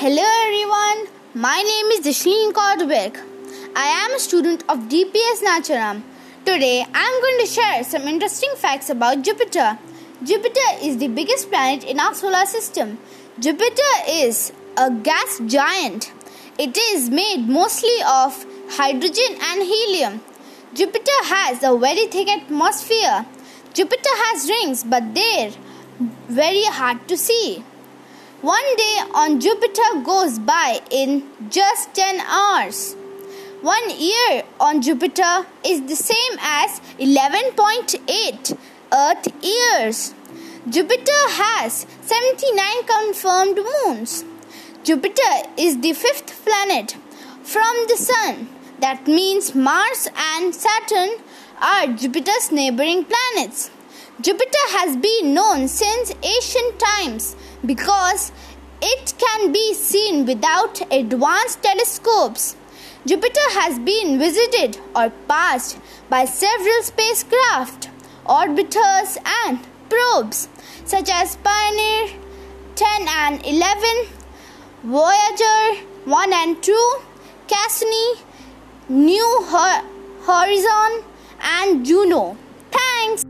Hello everyone, my name is Dishneen Kodberg. I am a student of DPS Nacharam. Today I am going to share some interesting facts about Jupiter. Jupiter is the biggest planet in our solar system. Jupiter is a gas giant. It is made mostly of hydrogen and helium. Jupiter has a very thick atmosphere. Jupiter has rings, but they're very hard to see. One day on Jupiter goes by in just 10 hours. One year on Jupiter is the same as 11.8 Earth years. Jupiter has 79 confirmed moons. Jupiter is the fifth planet from the Sun. That means Mars and Saturn are Jupiter's neighboring planets. Jupiter has been known since ancient times because it can be seen without advanced telescopes. Jupiter has been visited or passed by several spacecraft, orbiters, and probes such as Pioneer 10 and 11, Voyager 1 and 2, Cassini, New Horizon, and Juno. Thanks.